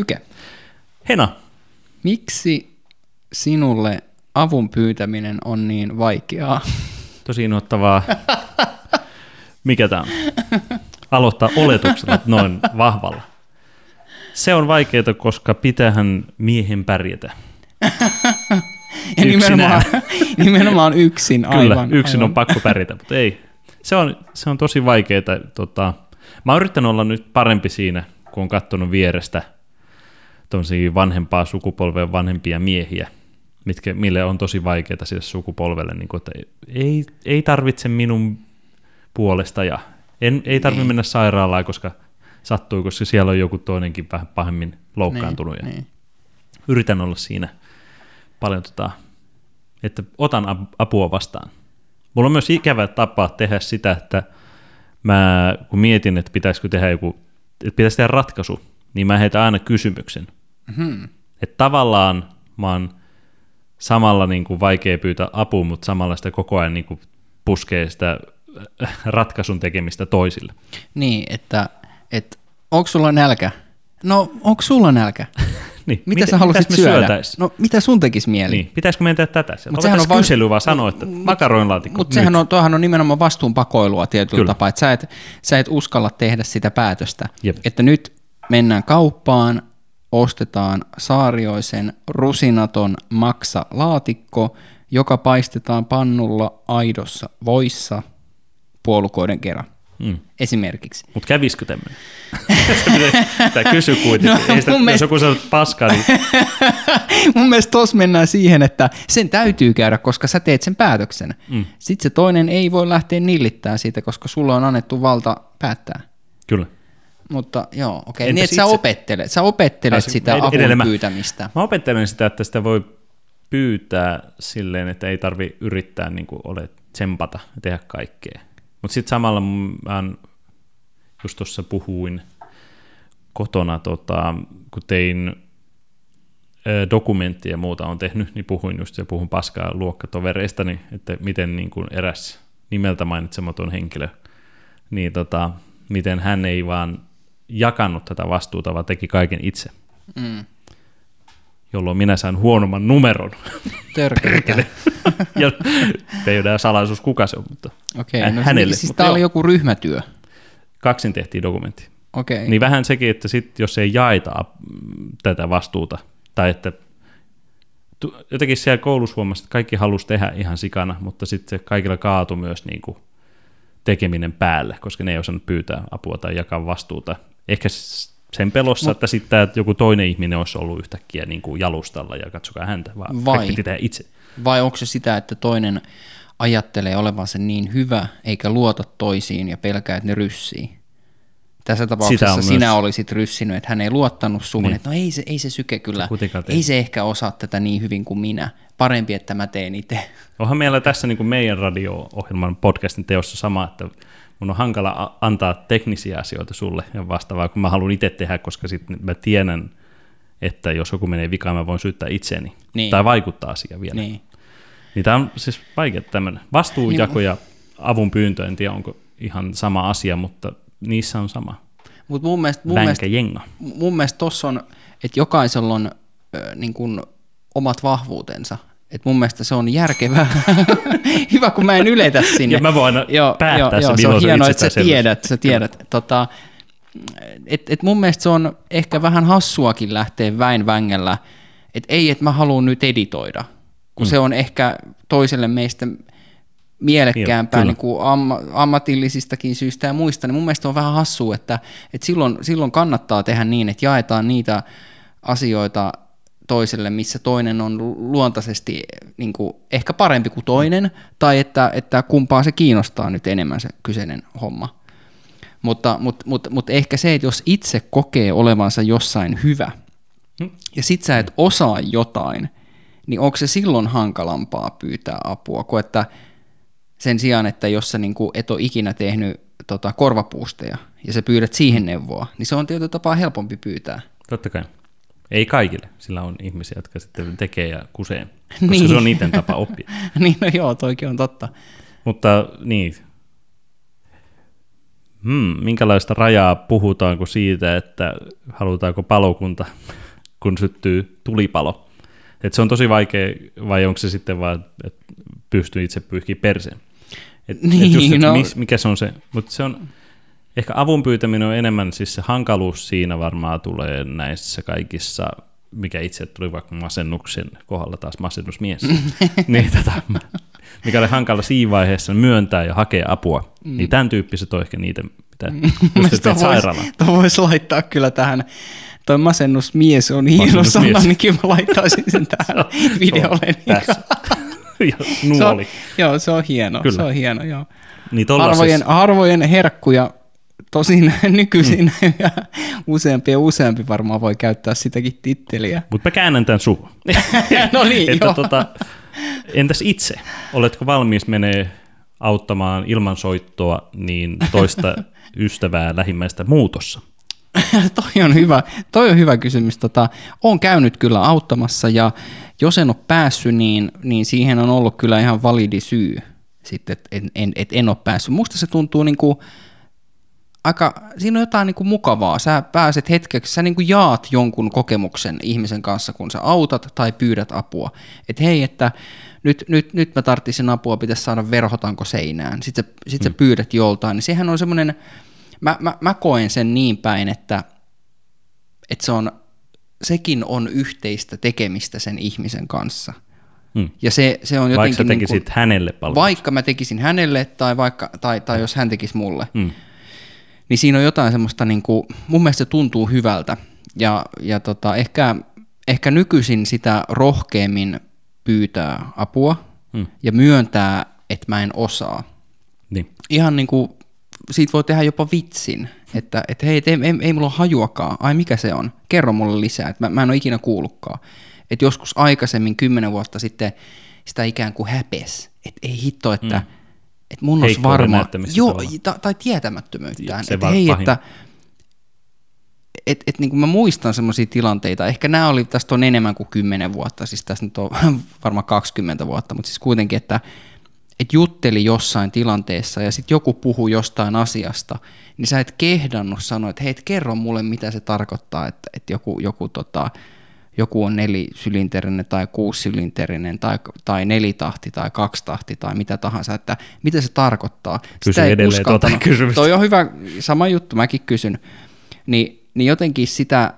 Syke, Hena, miksi sinulle avun pyytäminen on niin vaikeaa? tosi innoittavaa. Mikä tämä on? Aloittaa oletuksella noin vahvalla. Se on vaikeaa, koska pitähän miehen pärjätä. Ja nimenomaan, nimenomaan yksin, aivan. Kyllä, yksin aivan. on pakko pärjätä, mutta ei. Se on, se on tosi vaikeaa. Tota, mä oon yrittänyt olla nyt parempi siinä, kun on katsonut vierestä vanhempaa sukupolven vanhempia miehiä, mitkä, mille on tosi vaikeaa sille sukupolvelle, niin kuin, että ei, ei tarvitse minun puolesta ja en, ei tarvitse Niin. mennä sairaalaan, koska sattuu, koska siellä on joku toinenkin vähän pahemmin loukkaantunut. Niin, ja niin. Yritän olla siinä paljon, tota, että otan ap- apua vastaan. Mulla on myös ikävä tapa tehdä sitä, että mä kun mietin, että pitäisikö tehdä joku, että pitäisi tehdä ratkaisu, niin mä heitän aina kysymyksen. Hmm. Että tavallaan mä oon samalla niin kuin vaikea pyytää apua, mutta samalla sitä koko ajan niin kuin puskee sitä äh, ratkaisun tekemistä toisille. Niin, että, että onko sulla nälkä? No, onko sulla nälkä? Niin, Mitä sä haluaisit syödä? syötäis? No, mitä sun tekisi mieli? Niin, pitäisikö meidän tehdä tätä? Mut Mut sehän on vaan- kysely, vaan sanoa, että makaronilaatikko. Mutta nyt. sehän on, tuohan on nimenomaan vastuunpakoilua tietyllä Kyllä. tapaa, että sä et, sä et uskalla tehdä sitä päätöstä. Jep. Että nyt mennään kauppaan, ostetaan Saarioisen rusinaton maksa laatikko, joka paistetaan pannulla aidossa voissa puolukoiden kerran. Mm. Esimerkiksi. Mutta kävisikö tämmöinen? Tämä kysy kuitenkin. No, Ei sitä, mun jos mielestä- joku sanoo paskaa, niin Mun mielestä tossa mennään siihen, että sen täytyy käydä, koska sä teet sen päätöksen. Mm. Sitten se toinen ei voi lähteä nillittää siitä, koska sulla on annettu valta päättää. kyllä. Mutta joo, okei. Entäs Niin, että sä opettelet, sä opettelet Ai se- sitä avun edelleen pyytämistä. Mä opettelen sitä, että sitä voi pyytää silleen, että ei tarvi yrittää niin kuin ole tsempata ja tehdä kaikkea. Mutta sitten samalla mä just tuossa puhuin kotona, tota, kun tein dokumenttia ja muuta on tehnyt, niin puhuin just ja puhun paskaa luokkatovereistani, että miten niin kuin eräs nimeltä mainitsematon henkilö, niin tota, miten hän ei vaan jakanut tätä vastuuta, vaan teki kaiken itse Mm. jolloin minä sain huonomman numeron. Törkeitä. ja enää salaisuus, kuka se on, mutta Okei, Hä- no hänelle, siis mutta tää joo. oli joku ryhmätyö. kaksin tehtiin dokumentti. Okei. Niin vähän sekin, että sit, jos ei jaeta mm, tätä vastuuta, tai että jotenkin siellä koulussa huomasi, että kaikki halusi tehdä ihan sikana, mutta sitten se kaikilla kaatui myös niin kuin tekeminen päälle, koska ne ei osannut pyytää apua tai jakaa vastuuta. Ehkä sen pelossa, Mut- että sitten että joku toinen ihminen olisi ollut yhtäkkiä niin kuin jalustalla ja katsokaa häntä, vaan Vai? tehdä itse. Vai onko se sitä, että toinen ajattelee olevansa niin hyvä, eikä luota toisiin ja pelkää, että ne ryssii? Tässä tapauksessa sinä myös. olisit ryssinyt, että hän ei luottanut suhun, Niin. että no ei se, ei se syke kyllä, ei se ehkä osaa tätä niin hyvin kuin minä. Parempi, että mä teen itse. Onhan meillä tässä niin kuin meidän radio-ohjelman podcastin teossa sama, että mun on hankala antaa teknisiä asioita sulle ja vastaavaa, kun mä haluan itse tehdä, koska sitten mä tiedän, että jos joku menee vikaan, mä voin syyttää itseäni. Niin. Tai vaikuttaa asiaan vielä. Niin. Niin. niin tämä on siis vaikea tämmöinen. Vastuujako ja avun pyyntö, en tiedä onko ihan sama asia, mutta niissä on sama. Mutta mun mielestä, mun mielestä, mun mielestä tossa on, että jokaisella on ö, niin kuin omat vahvuutensa. Et mun mielestä se on järkevää. Hyvä, kun mä en yletä sinne. Ja mä voin aina päättää sen, on milloin se on hienoa, että sä tiedät. Sä tiedät. Tota, et, et mun mielestä se on ehkä vähän hassuakin lähteä väin vängällä, että ei, että mä haluan nyt editoida, kun mm. se on ehkä toiselle meistä mielekkäämpää niin kuin amma, ammatillisistakin syistä ja muista, niin mun mielestä on vähän hassua, että, että silloin, silloin kannattaa tehdä niin, että jaetaan niitä asioita toiselle, missä toinen on lu- luontaisesti niin kuin ehkä parempi kuin toinen, tai että, että kumpaa se kiinnostaa nyt enemmän se kyseinen homma. Mutta, mutta, mutta, mutta ehkä se, että jos itse kokee olevansa jossain hyvä, ja sit sä et osaa jotain, niin onko se silloin hankalampaa pyytää apua, kuin että sen sijaan, että jos sä niin kuin et ole ikinä tehnyt tota, korvapuusteja, ja sä pyydät siihen neuvoa, niin se on tietyllä tapaa helpompi pyytää. Totta kai. Ei kaikille, sillä on ihmisiä, jotka sitten tekee ja kusee, koska Niin. se on niiden tapa oppia. niin, no joo, toikin on totta. Mutta niin, hmm, minkälaista rajaa puhutaanko siitä, että halutaanko palokunta, kun syttyy tulipalo. Et se on tosi vaikea, vai onko se sitten vaan, että pystyy itse pyyhkiä perseen. Et, Niin, et just, et no. mis, mikä se on se, mutta se on, ehkä avun pyytäminen on enemmän, siis se hankaluus siinä varmaan tulee näissä kaikissa, mikä itse tuli vaikka masennuksen kohdalla taas masennusmies, niin tota, mikä oli hankala siinä vaiheessa myöntää ja hakea apua, mm. niin tämän tyyppiset on ehkä niitä, mitä Mielestäni menet sairaalaan. Tuo voisi laittaa kyllä tähän. Toi masennusmies on hieno Masennusmies. sana, niin kyllä mä laittaisin sen tähän videolle. niin. Ja Se on, Nuoli. joo, se on hieno, Kyllä. se on hieno, joo. Niin Harvojen, tollases, harvojen herkkuja, tosin nykyisin mm. useampi ja useampi varmaan voi käyttää sitäkin titteliä. mutta mä käännän tämän suhun. no niin, että joo. tota, entäs itse? Oletko valmis menee auttamaan ilman soittoa niin toista ystävää lähimmäistä muutossa? toi on hyvä, toi on hyvä kysymys. Tota, on käynyt kyllä auttamassa ja jos en ole päässyt, niin, niin siihen on ollut kyllä ihan validi syy sitten, että en, en, et en ole päässyt. Musta se tuntuu niinku, aika, siinä on jotain niinku mukavaa. Sä pääset hetkeksi, sä niinku jaat jonkun kokemuksen ihmisen kanssa, kun sä autat tai pyydät apua. Että hei, että nyt, nyt, nyt mä tarttisin apua, pitäisi saada verhotanko seinään. Sitten sä, sit sä pyydät joltain. Niin sehän on semmoinen, mä, mä, mä koen sen niin päin, että, että se on, sekin on yhteistä tekemistä sen ihmisen kanssa. Hmm. Ja se, se on Vaikka jotenkin... sä niin tekisit kuin, hänelle palveluksen. vaikka mä tekisin hänelle tai, vaikka, tai, tai jos hän tekisi mulle, Mm. Niin siinä on jotain semmoista, niin kuin, mun mielestä se tuntuu hyvältä. Ja, ja tota, ehkä, ehkä nykyisin sitä rohkeammin pyytää apua Mm. ja myöntää, että mä en osaa. Niin. Ihan niin kuin, siitä voi tehdä jopa vitsin, että, että hei, et ei, ei, ei mulla ole hajuakaan, ai mikä se on, kerro mulle lisää, että mä, mä en ole ikinä kuullutkaan. Että joskus aikaisemmin, kymmenen vuotta sitten, sitä ikään kuin häpes, että ei hitto, että, mm. Että mun olisi varma, joo, ta, tai tietämättömyyttään, että hei, pahin. että et, et niin kuin mä muistan semmoisia tilanteita, ehkä nämä oli, tästä on enemmän kuin 10 vuotta, siis tässä nyt on varmaan 20 vuotta, mutta siis kuitenkin, että et jutteli jossain tilanteessa ja sitten joku puhuu jostain asiasta, niin sä et kehdannut sanoa, että hei, et kerro mulle, mitä se tarkoittaa, että, että joku, joku, tota, joku on nelisylinterinen tai kuusisylinterinen tai, tai nelitahti tai kaksitahti tai mitä tahansa, että mitä se tarkoittaa. Kysy Sitä ei edelleen tuota uskaltanut- kysymystä. Toi on hyvä, sama juttu, mäkin kysyn. Niin, niin jotenkin sitä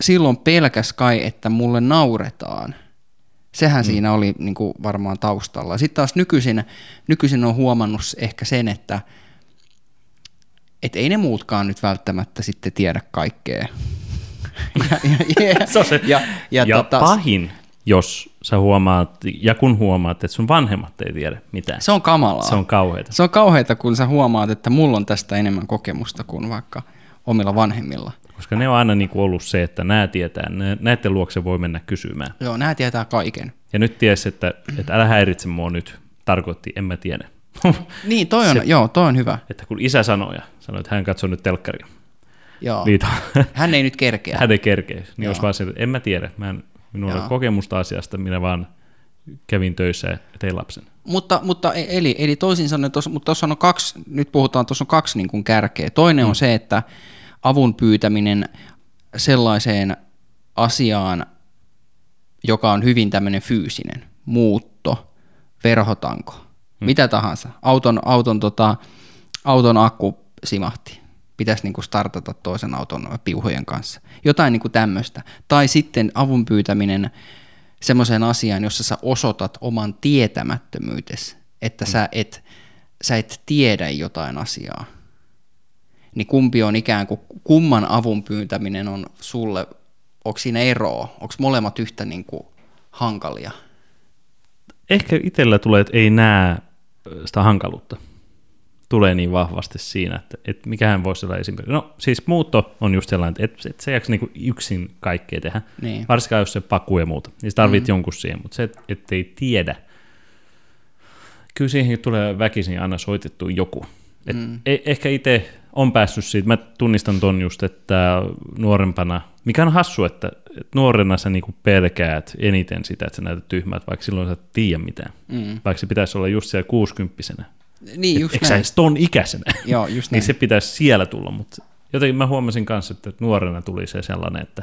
silloin pelkäs kai, että mulle nauretaan. Sehän mm. siinä oli niin kuin varmaan taustalla. Sitten taas nykyisin, nykyisin on huomannut ehkä sen, että et ei ne muutkaan nyt välttämättä sitten tiedä kaikkea. Ja, ja, ja, Se on se. ja, ja, ja tota, pahin, jos sä huomaat, ja kun huomaat, että sun vanhemmat ei tiedä mitään. se on kamalaa. Se on kauheita. Se on kauheata, kun sä huomaat, että mulla on tästä enemmän kokemusta kuin vaikka omilla vanhemmilla. Koska ne on aina niin kuin ollut se, että nämä tietää, nä- näiden luokse voi mennä kysymään. Joo, nämä tietää kaiken. Ja nyt ties, että, että älä häiritse mua nyt, tarkoitti, en mä tiedä. Niin, toi on, Se- joo, toi on hyvä. että kun isä sanoi ja sanoi, että hän katsoo nyt telkkaria, Joo. liito, Hän ei nyt kerkeä. hän ei kerkeä, niin Joo. olisi vaan se, että en mä tiedä, mä en, minulla Joo. on kokemusta asiasta, minä vaan kävin töissä ja tein lapsen. Mutta, mutta e- eli, eli toisin sanoen, tos, mutta tuossa on kaksi, nyt puhutaan, tuossa on kaksi niin kuin kärkeä. Toinen mm. on se, että avun pyytäminen sellaiseen asiaan, joka on hyvin tämmöinen fyysinen, muutto, verhotanko, mm. mitä tahansa. Auton, auton, tota, auton akku simahti. Pitäisi niin kuin startata toisen auton piuhojen kanssa. Jotain niin kuin tämmöistä. Tai sitten avun pyytäminen semmoiseen asiaan, jossa sä osoitat oman tietämättömyytesi, että mm. sä, et, sä et tiedä jotain asiaa. Niin kumpi on ikään kuin, kumman avun pyytäminen on sulle, onko siinä eroa, onko molemmat yhtä niin kuin hankalia? Ehkä itsellä tulee, että ei näe sitä hankaluutta. Tulee niin vahvasti siinä, että, että mikähän voisi olla esimerkiksi. No siis muutto on just sellainen, että et se jaksa niinku yksin kaikkea tehdä. Niin. Varsinkaan jos se paku ja muuta. Niin sä tarvit mm. jonkun siihen, mutta se, että et ei tiedä. Kyllä siihen tulee väkisin aina soitettu joku. Et mm. e- ehkä itse on päässyt siitä, mä tunnistan ton just, että nuorempana, mikä on hassu, että, että nuorena sä niinku pelkäät eniten sitä, että sä näytät tyhmät, vaikka silloin sä et tiedä mitään. Mm. Vaikka se pitäisi olla just siellä kuusikymppisenä. Niin, just Eikö sä näin. edes ton ikäisenä? Joo, just niin näin. se pitäisi siellä tulla, mutta jotenkin mä huomasin kanssa, että nuorena tuli se sellainen, että,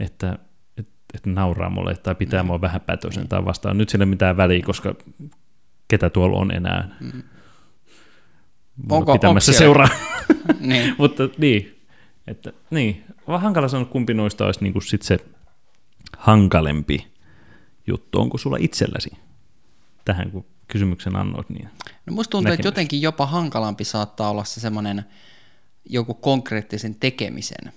että, että, että nauraa mulle tai pitää mua vähän pätösen tai vastaan. Nyt sille mitään väliä, koska ketä tuolla on enää. Mm. Onko- pitämässä seuraa. niin. mutta niin, että, niin, vaan hankala sanoa, kumpi noista olisi niin kuin sit se hankalempi juttu. Onko sulla itselläsi tähän, kun kysymyksen annoit, niin No musta tuntuu, että jotenkin jopa hankalampi saattaa olla se semmoinen joku konkreettisen tekemisen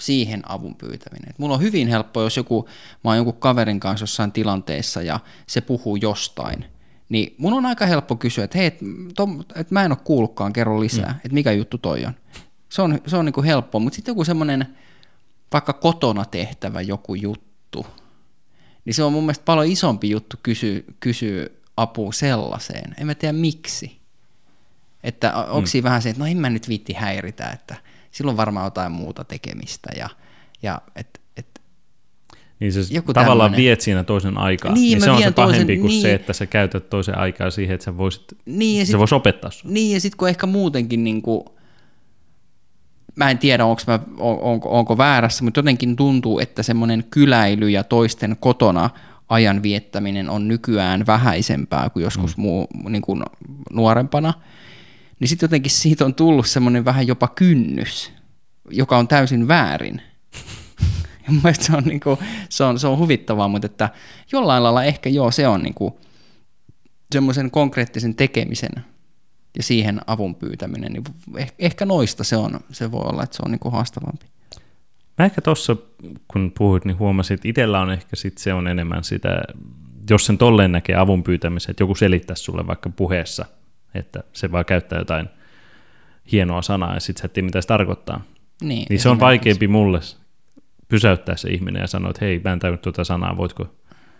siihen avun pyytäminen. Et mulla on hyvin helppo, jos joku, mä oon jonkun kaverin kanssa jossain tilanteessa ja se puhuu jostain, niin mun on aika helppo kysyä, että hei, et, tom, et mä en ole kuullutkaan, kerro lisää, mm. että mikä juttu toi on. Se on, se on niinku helppo, mutta sitten joku semmoinen vaikka kotona tehtävä joku juttu, niin se on mun mielestä paljon isompi juttu kysyä, kysyä apua sellaiseen. En mä tiedä miksi. Että onko siinä vähän se, että no en mä nyt viitti häiritä, että silloin varmaan jotain muuta tekemistä. Ja, ja et, et, Niin se Joku tavallaan tämmönen. viet siinä toisen aikaa. Niin, Niin, se on se pahempi toisen- kuin niin. se, että sä käytät toisen aikaa siihen, että sä voisit, niin, ja se sit, voisi opettaa sun. niin, ja sitten kun ehkä muutenkin, niin kuin, mä en tiedä onko, mä, on, onko, onko väärässä, mutta jotenkin tuntuu, että semmoinen kyläily ja toisten kotona ajan viettäminen on nykyään vähäisempää kuin joskus mm. muu, niin kuin nuorempana. Niin sitten jotenkin siitä on tullut semmoinen vähän jopa kynnys, joka on täysin väärin. Ja mun se on, niin kuin, se, on, se on huvittavaa, mutta että jollain lailla ehkä joo, se on niin kuin, semmoisen konkreettisen tekemisen ja siihen avun pyytäminen, niin eh- ehkä noista se on, se voi olla, että se on niin kuin haastavampi. Mä ehkä tuossa, kun puhuit, niin huomasin, että itsellä on ehkä sit se on enemmän sitä, jos sen tolleen näkee avun pyytämisen, että joku selittää sulle vaikka puheessa, että se vaan käyttää jotain hienoa sanaa ja sitten sä et tiedä, mitä se tarkoittaa. Niin, Niin se on vaikeampi mulle pysäyttää se ihminen ja sanoa, että hei, mä en tajunnut tuota sanaa, voitko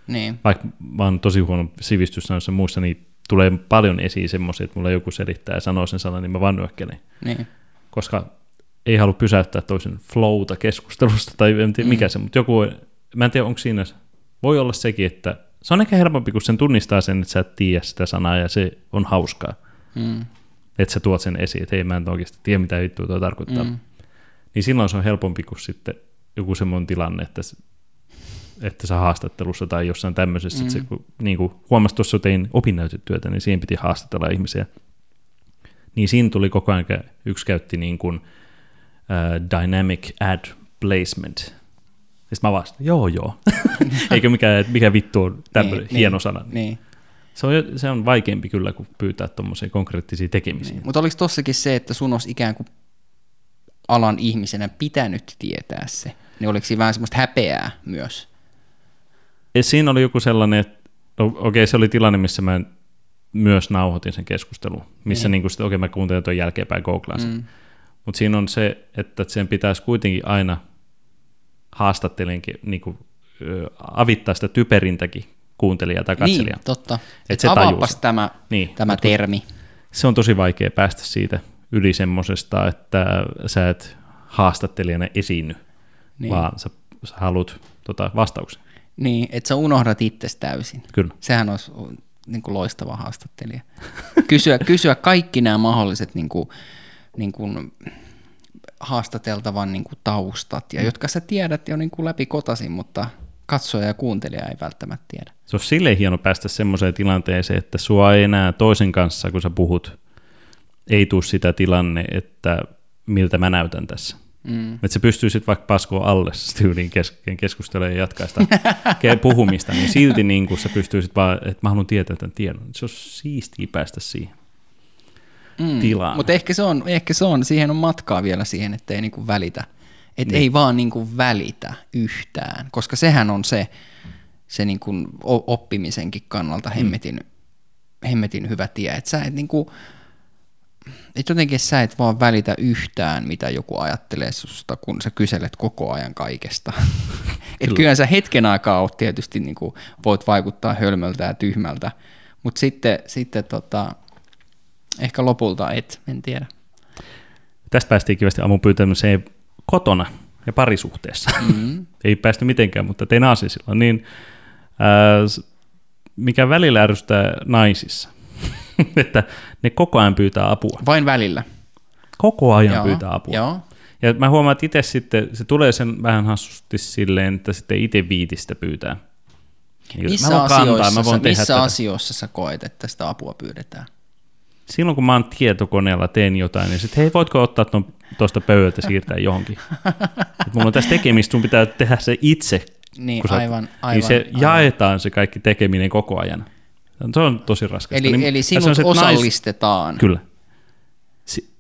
Niin, vaikka mä oon tosi huono sivistys sanoissa muissa, niin tulee paljon esiin semmoisia, että mulla joku selittää ja sanoo sen sanan, niin mä vaan nyökkelen. niin, Koska ei halua pysäyttää toisen flowta keskustelusta, tai en tiedä mikä se, mutta joku, mä en tiedä onko siinä, voi olla sekin, että se on ehkä helpompi, kun sen tunnistaa sen, että sä et tiedä sitä sanaa ja se on hauskaa. mm, Että sä tuot sen esiin, että hei mä en oikeasti tiedä mitä vittua tuo tarkoittaa. mm, Niin silloin se on helpompi kuin sitten joku semmoinen tilanne, että, että sä haastattelussa tai jossain tämmöisessä, mm. että se, kun, niin kuin huomasin tuossa tein opinnäytetyötä, niin siihen piti haastatella ihmisiä. Niin siinä tuli koko ajan, yksi käytti niin kuin, uh, dynamic ad placement. Ja sitten mä vastaan, joo joo. Eikö mikä, mikä vittu on tämmöinen Niin, hieno niin, sana. niin, Se, on, se on vaikeampi kyllä kuin pyytää tuommoisia konkreettisia tekemisiä. niin. Mutta oliko tossakin se, että sun olisi ikään kuin alan ihmisenä pitänyt tietää se? Niin oliko siinä vähän semmoista häpeää myös? Ja siinä oli joku sellainen, että no, okei, okay, se oli tilanne, missä mä myös nauhoitin sen keskustelun, missä niin. niin sitten, okei, okay, mä kuuntelin tuon jälkeenpäin googlaan. Mm. Mutta siinä on se, että sen pitäisi kuitenkin aina haastattelinkin niin kuin, avittaa sitä typerintäkin kuuntelijaa tai katselijaa. Niin, totta. Et se avaapas tämä, Niin, tämä termi. Se on tosi vaikea päästä siitä yli semmosesta, että sä et haastattelijana esiinny, Niin. niin. vaan sä, sä haluat tota, vastauksen. Niin, että sä unohdat itsesi täysin. Kyllä. Sehän olisi niin kuin loistava haastattelija. Kysyä, kysyä kaikki nämä mahdolliset niin kuin, niin kuin haastateltavan niin kuin taustat, ja mm. jotka sä tiedät jo niin kuin läpi kotasin, mutta katsoja ja kuuntelija ei välttämättä tiedä. Se on silleen hieno päästä semmoiseen tilanteeseen, että sua ei enää toisen kanssa, kun sä puhut, ei tuu sitä tilanne, että miltä mä näytän tässä. Mm. Että se pystyy sitten vaikka paskoon alle tyyliin kesken keskustelemaan ja jatkaa sitä ke- puhumista, niin silti niin kun sä pystyisit vaan, että mä haluan tietää tämän tiedon. Se on siistiä päästä siihen mm. tilaan. Mutta ehkä se, on, ehkä se on, siihen on matkaa vielä siihen, että ei niin kuin välitä. Että niin. ei vaan niin kuin välitä yhtään, koska sehän on se, se niin kuin o- oppimisenkin kannalta hemmetin, mm. hemmetin hyvä tie. Että sä et niin kuin, et jotenkin sä et vaan välitä yhtään, mitä joku ajattelee susta, kun sä kyselet koko ajan kaikesta. et Kyllä. kyllä sä hetken aikaa oot tietysti, niin kuin, voit vaikuttaa hölmöltä ja tyhmältä, mutta sitten, sitten tota, ehkä lopulta et, en tiedä. Tästä päästiin kivasti aamun pyytämiseen kotona ja parisuhteessa. Mm-hmm. Ei päästy mitenkään, mutta tein aasisilla. Niin, s- mikä välillä ärsyttää naisissa, että ne koko ajan pyytää apua. Vain välillä. Koko ajan Joo, pyytää apua. Joo. Ja mä huomaan, että itse sitten, se tulee sen vähän hassusti silleen, että sitten itse viitistä pyytää. Niin, Missä, mä voin kantaa, asioissa, mä voin sä, tehdä missä tätä. asioissa sä koet, että sitä apua pyydetään? Silloin kun mä oon tietokoneella, teen jotain, niin sitten hei, voitko ottaa tuosta pöydältä siirtää johonkin. Et mulla on tässä tekemistä, sun pitää tehdä se itse. Niin, sä- aivan, aivan. niin se aivan. jaetaan se kaikki tekeminen koko ajan. Se on tosi raskasta. Eli, niin, eli sinut sellaiset osallistetaan. Kyllä. Si-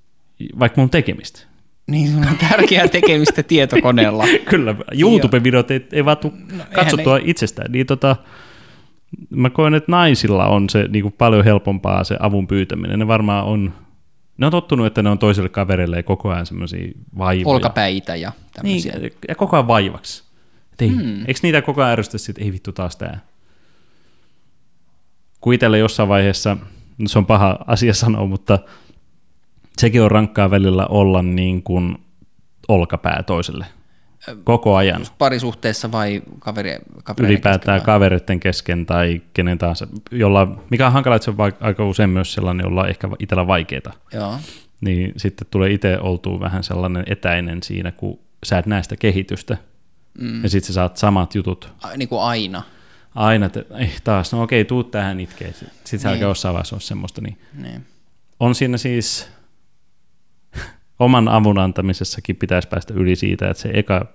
vaikka mun tekemistä. Niin, sun on tärkeää tekemistä tietokoneella. Kyllä, YouTube-videot ei, ei vaan tule No, katsottua itsestään. Niin tota, mä koen, että naisilla on se niin kuin paljon helpompaa se avun pyytäminen. Ne varmaan on, ne on tottunut, että ne on toiselle kaverille koko ajan semmoisia vaivoja. Olkapäitä ja Niin, tämmöisiä. ja koko ajan vaivaksi. Et ei, hmm. Eikö niitä koko ajan ärsytä että ei vittu taas tää. Kun itsellä jossain vaiheessa, no se on paha asia sanoa, mutta sekin on rankkaa välillä olla niin kuin olkapää toiselle. Koko ajan. Parisuhteessa vai kaveri, kavereiden Ylipäätään kesken kavereiden kesken tai kenen tahansa, jolla, mikä on hankala, että se on vaik- aika usein myös sellainen, jolla on ehkä itsellä vaikeaa. Joo. Niin sitten tulee itse oltua vähän sellainen etäinen siinä, kun sä et näe sitä kehitystä. Mm. Ja sitten sä saat samat jutut A, niin kuin aina. aina, että eh, taas, no okei, tuu tähän itkeen. Sitten se Niin. alkaa jossain vaiheessa olla semmoista. Niin Niin. on siinä siis oman avun antamisessakin pitäisi päästä yli siitä, että se eka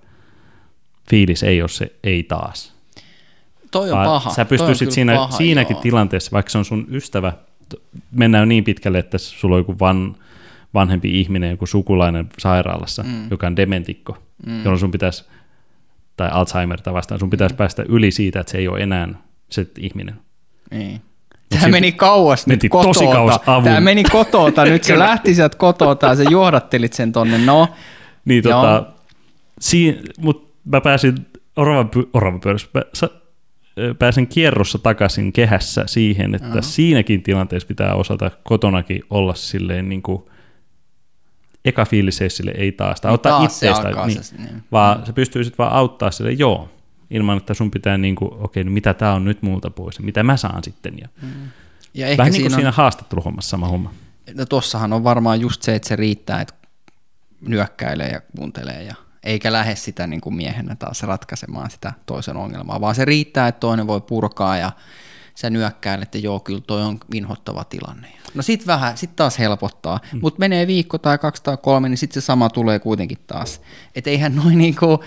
fiilis ei ole se ei taas. Toi on Vaan paha. Sä pystyisit siinä, paha, siinäkin joo. tilanteessa, vaikka se on sun ystävä, mennään niin pitkälle, että sulla on joku van, vanhempi ihminen, joku sukulainen sairaalassa, mm. joka on dementikko, mm. jolloin sun pitäisi, tai Alzheimer tai vastaan, sun pitäisi mm. päästä yli siitä, että se ei ole enää se ihminen. Niin. Tämä meni kauas nyt kotota. Tämä meni kotota. Nyt se lähti sieltä kotota ja sä johdattelit sen tonne. No, Niin Joo. tota, siin, mut mä pääsin oravan, py, oravan pyörässä, pä, sa, ö, pääsin kierrossa takaisin kehässä siihen, että uh-huh. siinäkin tilanteessa pitää osata kotonakin olla silleen niin kuin eka fiilis ei sille ei taas, tai Niin auttaa taas se niin, se- niin. vaan sä pystyisit vaan auttaa sille joo, ilman että sun pitää niin kuin, okei, no mitä tää on nyt muuta pois, ja mitä mä saan sitten, ja ja ehkä vähän niin kuin siinä, siinä on, haastatteluhommassa sama homma. no tossahan on varmaan just se, että se riittää, että nyökkäilee ja kuuntelee ja eikä lähde sitä niin kuin miehenä taas ratkaisemaan sitä toisen ongelmaa, vaan se riittää, että toinen voi purkaa ja sä nyökkäilet, että joo, kyllä toi on inhottava tilanne. No sit vähän, sit taas helpottaa, mm. mutta menee viikko tai kaksi tai kolme, niin sit se sama tulee kuitenkin taas. Et eihän noin niinku,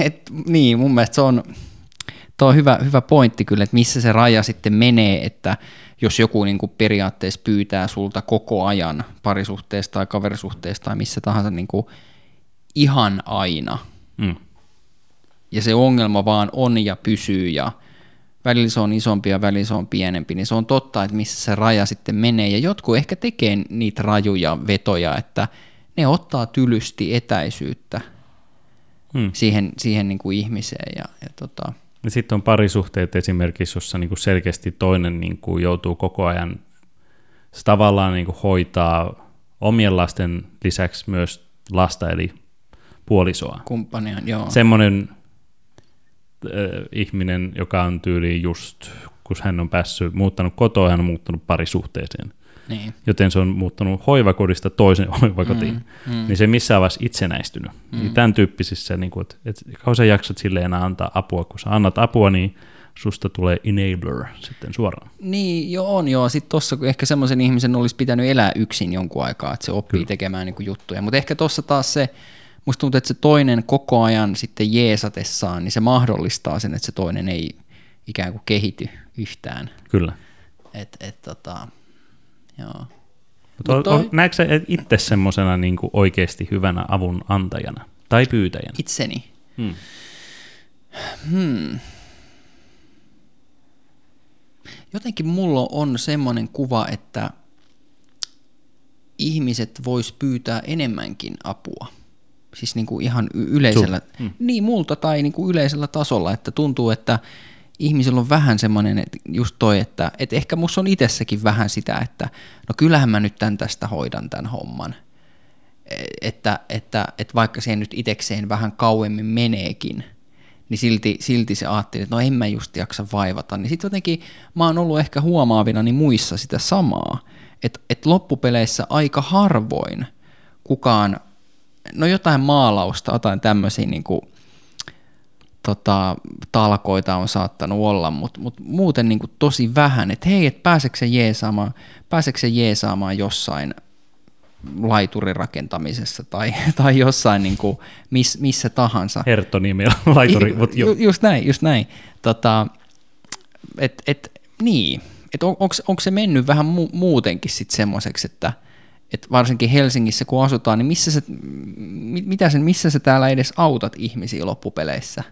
et, niin mun mielestä se on, Tuo on hyvä, hyvä pointti kyllä, että missä se raja sitten menee, että jos joku niin kuin periaatteessa pyytää sulta koko ajan parisuhteesta tai kaverisuhteesta tai missä tahansa niin kuin ihan aina, Mm. ja se ongelma vaan on ja pysyy ja välillä se on isompi ja välillä se on pienempi, niin se on totta, että missä se raja sitten menee. Ja jotkut ehkä tekee niitä rajuja vetoja, että ne ottaa tylysti etäisyyttä Mm. siihen, siihen niin kuin ihmiseen. Ja, ja tota, Ja sitten on parisuhteet esimerkiksi, jossa niinku selkeästi toinen niinku joutuu koko ajan se tavallaan niinku hoitaa omien lasten lisäksi myös lasta eli puolisoa. kumppania, joo. Semmoinen ihminen, joka on tyyliin just, kun hän on päässyt, muuttanut kotoa, hän on muuttanut parisuhteeseen. Niin. Joten se on muuttanut hoivakodista toiseen hoivakotiin. Mm, mm. Niin se missään vaiheessa itsenäistynyt. Mm. Niin tämän tyyppisissä, niin kuin, että, että kauan sä jaksat silleen enää antaa apua. Kun sä annat apua, niin susta tulee enabler sitten suoraan. Niin, joo on joo. Sitten tuossa ehkä semmoisen ihmisen olisi pitänyt elää yksin jonkun aikaa, että se oppii Kyllä. tekemään niin juttuja. Mutta ehkä tuossa taas se, musta tuntuu, että se toinen koko ajan sitten jeesatessaan, niin se mahdollistaa sen, että se toinen ei ikään kuin kehity yhtään. Kyllä. Et, et, tota, joo. Mutta Mut toi- näetkö sä itse semmoisena niin oikeasti hyvänä avun antajana tai pyytäjänä? Itseni. Hmm. Hmm. Jotenkin mulla on semmoinen kuva, että ihmiset vois pyytää enemmänkin apua. Siis niin kuin ihan yleisellä, Hmm. niin multa tai niin kuin yleisellä tasolla, että tuntuu, että ihmisillä on vähän semmoinen, että just toi, että, että ehkä musta on itsessäkin vähän sitä, että no kyllähän mä nyt tän tästä hoidan tämän homman. E- Että, että, että vaikka siihen nyt itekseen vähän kauemmin meneekin, niin silti, silti se ajatteli, että no en mä just jaksa vaivata. Niin sitten jotenkin mä oon ollut ehkä huomaavina niin muissa sitä samaa, että et loppupeleissä aika harvoin kukaan, no jotain maalausta, jotain tämmöisiä niin kuin, tota, talkoita on saattanut olla, mutta mut muuten niin kuin tosi vähän, että hei, että pääseekö se jeesaamaan, pääseekö se jeesaamaan jossain laiturin rakentamisessa tai, tai jossain niin kuin miss, missä tahansa. Herttoniemi on laituri. Ju, ju, just näin, just näin. Tota, et, et, niin, et on, onko se mennyt vähän mu, muutenkin sitten semmoiseksi, että et varsinkin Helsingissä kun asutaan, niin missä sä, mitä sen, missä sä täällä edes autat ihmisiä loppupeleissä?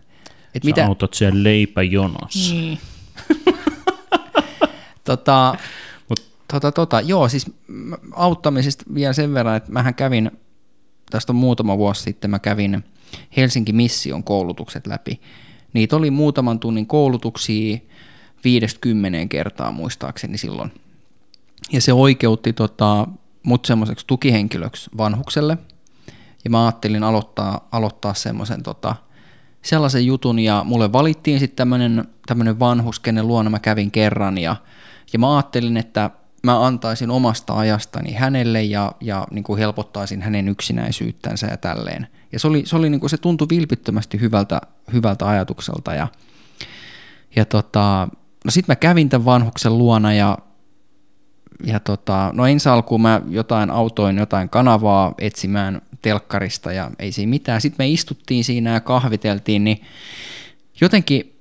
Et Sä mitä... autat siellä leipäjonossa. Niin. tota, Mut... tota, tota, joo, siis auttamisesta vielä sen verran, että mähän kävin, tästä on muutama vuosi sitten, mä kävin Helsinki Mission koulutukset läpi. Niitä oli muutaman tunnin koulutuksia viidestä kymmeneen kertaa muistaakseni silloin. Ja se oikeutti tota, mut semmoiseksi tukihenkilöksi vanhukselle. Ja mä ajattelin aloittaa, aloittaa semmoisen tota, sellaisen jutun ja mulle valittiin sitten tämmöinen, vanhus, kenen luona mä kävin kerran ja, ja mä ajattelin, että mä antaisin omasta ajastani hänelle ja, ja niin kuin helpottaisin hänen yksinäisyyttänsä ja tälleen. Ja se, oli, se, oli niin kuin, se tuntui vilpittömästi hyvältä, hyvältä ajatukselta ja, ja tota, no sitten mä kävin tämän vanhuksen luona ja, ja tota, no ensi alkuun mä jotain autoin jotain kanavaa etsimään telkkarista ja ei siinä mitään. Sitten me istuttiin siinä ja kahviteltiin, niin jotenkin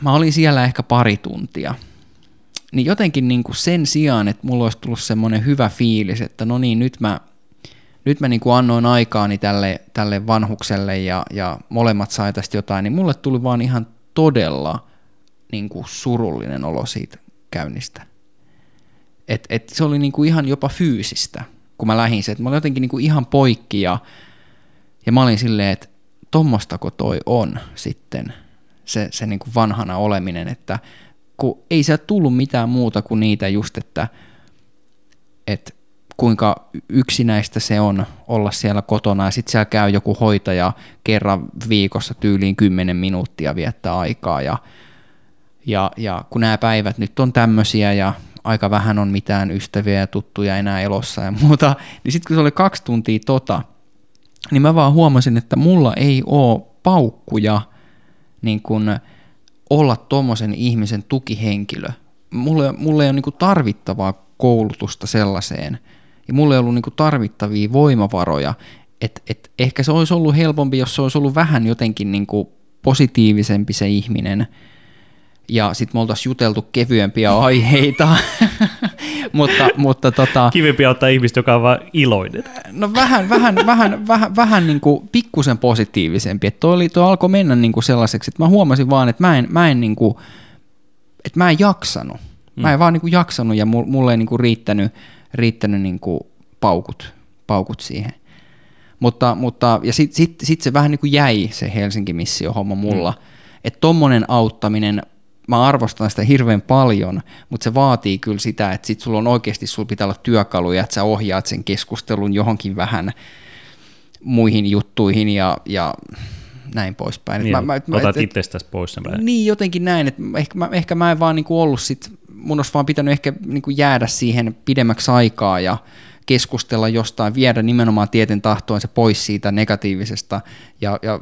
mä olin siellä ehkä pari tuntia. Niin jotenkin niin kuin sen sijaan, että mulla olisi tullut semmoinen hyvä fiilis, että no niin, nyt mä, nyt mä niin kuin annoin aikaani tälle, tälle vanhukselle ja, ja molemmat sai tästä jotain, niin mulle tuli vaan ihan todella niin kuin surullinen olo siitä käynnistä. Et, et se oli niin kuin ihan jopa fyysistä kun mä lähdin se, mä olin jotenkin niin kuin ihan poikki ja, ja mä olin silleen, että tommostako toi on sitten se, se niin kuin vanhana oleminen, että kun ei sieltä tullut mitään muuta kuin niitä just, että, että kuinka yksinäistä se on olla siellä kotona. Ja sitten siellä käy joku hoitaja kerran viikossa tyyliin 10 minuuttia viettää aikaa ja, ja, ja kun nämä päivät nyt on tämmöisiä ja aika vähän on mitään ystäviä ja tuttuja enää elossa ja muuta, niin sitten kun se oli kaksi tuntia tota, niin mä vaan huomasin, että mulla ei ole paukkuja niin kun olla tuommoisen ihmisen tukihenkilö. Mulla, mulla ei ole niin tarvittavaa koulutusta sellaiseen, ja mulla ei ollut niin tarvittavia voimavaroja, että et ehkä se olisi ollut helpompi, jos se olisi ollut vähän jotenkin niin positiivisempi se ihminen, ja sitten me oltaisiin juteltu kevyempiä aiheita. mutta, mutta tota, Kivempi ottaa ihmistä, joka on vaan iloinen. No vähän, vähän, vähän, vähän, vähän niin kuin pikkusen positiivisempi. Että toi, oli, toi alkoi mennä niin kuin sellaiseksi, että mä huomasin vaan, että mä en, mä en, niin kuin, että mä en jaksanut. Mä en mm. vaan niin kuin jaksanut ja mulle ei niin kuin riittänyt, riittänyt niin kuin paukut, paukut siihen. Mutta, mutta ja sitten sit, sit se vähän niin kuin jäi se Helsinki-missio-homma mulla. Mm. Että tommonen auttaminen mä arvostan sitä hirveän paljon, mutta se vaatii kyllä sitä, että sit sulla on oikeasti, sulla pitää olla työkaluja, että sä ohjaat sen keskustelun johonkin vähän muihin juttuihin ja, ja näin poispäin. Niin, mä, mä, otat itsestäsi pois sen Niin, jotenkin näin, että ehkä mä, ehkä mä en vaan niinku ollut sit, mun olisi vaan pitänyt ehkä niinku jäädä siihen pidemmäksi aikaa ja keskustella jostain, viedä nimenomaan tieten tahtoen se pois siitä negatiivisesta ja, ja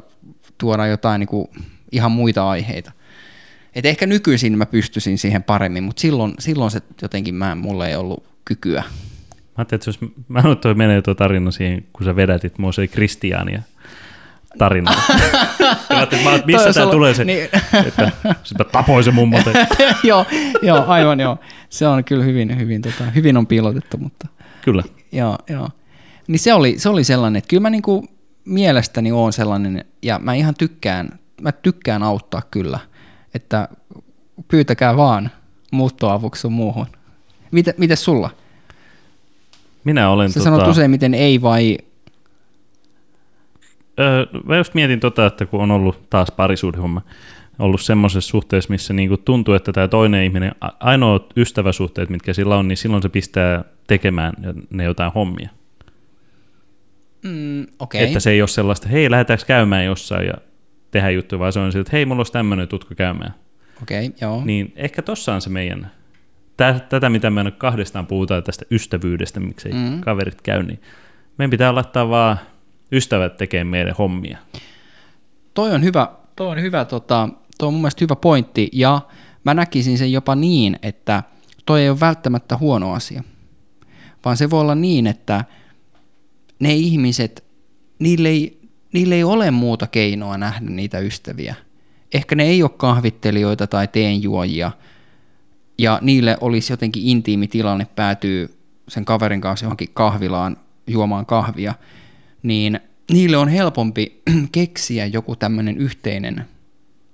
tuoda jotain niinku ihan muita aiheita. Et ehkä nykyisin mä pystyisin siihen paremmin, mutta silloin, silloin se jotenkin mä, mulla ei ollut kykyä. Mä ajattelin, että jos, mä en toi menee tuo tarina siihen, kun sä vedätit mua se Kristiania tarina. mä että missä tämä tulee se, niin. että sitä tapoi se mummo. joo, joo, aivan joo. Se on kyllä hyvin, hyvin, tota, hyvin on piilotettu, mutta... Kyllä. Joo, joo. Niin se oli, se oli sellainen, että kyllä mä niinku mielestäni oon sellainen, ja mä ihan tykkään, mä tykkään auttaa kyllä – että pyytäkää vaan muuttoavuksi sun muuhun. Miten, miten sulla? Minä olen... Sä tota... sanot useimmiten ei vai... Öö, mä just mietin tota, että kun on ollut taas parisuudehomma, ollut semmoisessa suhteessa, missä niinku tuntuu, että tämä toinen ihminen, ainoat ystäväsuhteet, mitkä sillä on, niin silloin se pistää tekemään ne jotain hommia. Mm, okay. Että se ei ole sellaista, hei, lähdetäänkö käymään jossain ja tehdä juttuja, vaan se on siltä, että hei, mulla olisi tämmöinen, tutko käymään. Okei, okay, joo. Niin ehkä tossa on se meidän, tä, tätä mitä me kahdestaan puhutaan tästä ystävyydestä, miksei mm. kaverit käy, niin meidän pitää laittaa vaan ystävät tekemään meidän hommia. Toi on hyvä, toi on hyvä, tota, toi on mun mielestä hyvä pointti, ja mä näkisin sen jopa niin, että toi ei ole välttämättä huono asia, vaan se voi olla niin, että ne ihmiset, niille ei, niille ei ole muuta keinoa nähdä niitä ystäviä. Ehkä ne ei ole kahvittelijoita tai teenjuojia, ja niille olisi jotenkin intiimi tilanne päätyy sen kaverin kanssa johonkin kahvilaan juomaan kahvia, niin niille on helpompi keksiä joku tämmöinen yhteinen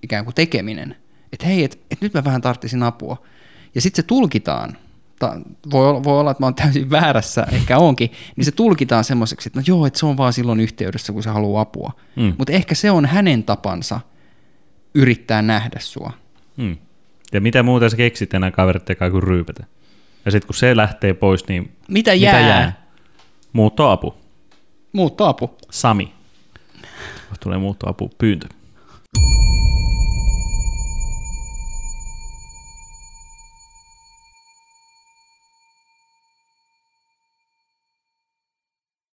ikään kuin tekeminen, että hei, että et nyt mä vähän tarttisin apua. Ja sitten se tulkitaan, ta, voi, voi olla, että mä oon täysin väärässä, ehkä onkin, niin se tulkitaan semmoiseksi, että no joo, että se on vaan silloin yhteydessä, kun se haluaa apua. Mm. Mutta ehkä se on hänen tapansa yrittää nähdä sua. Mm. Ja mitä muuta sä keksit enää kaverit kuin ryypätä? Ja sitten kun se lähtee pois, niin mitä jää? Mitä jää? Muuttoapu. Muuttoapu. Sami. Tulee muuttoapu pyyntö.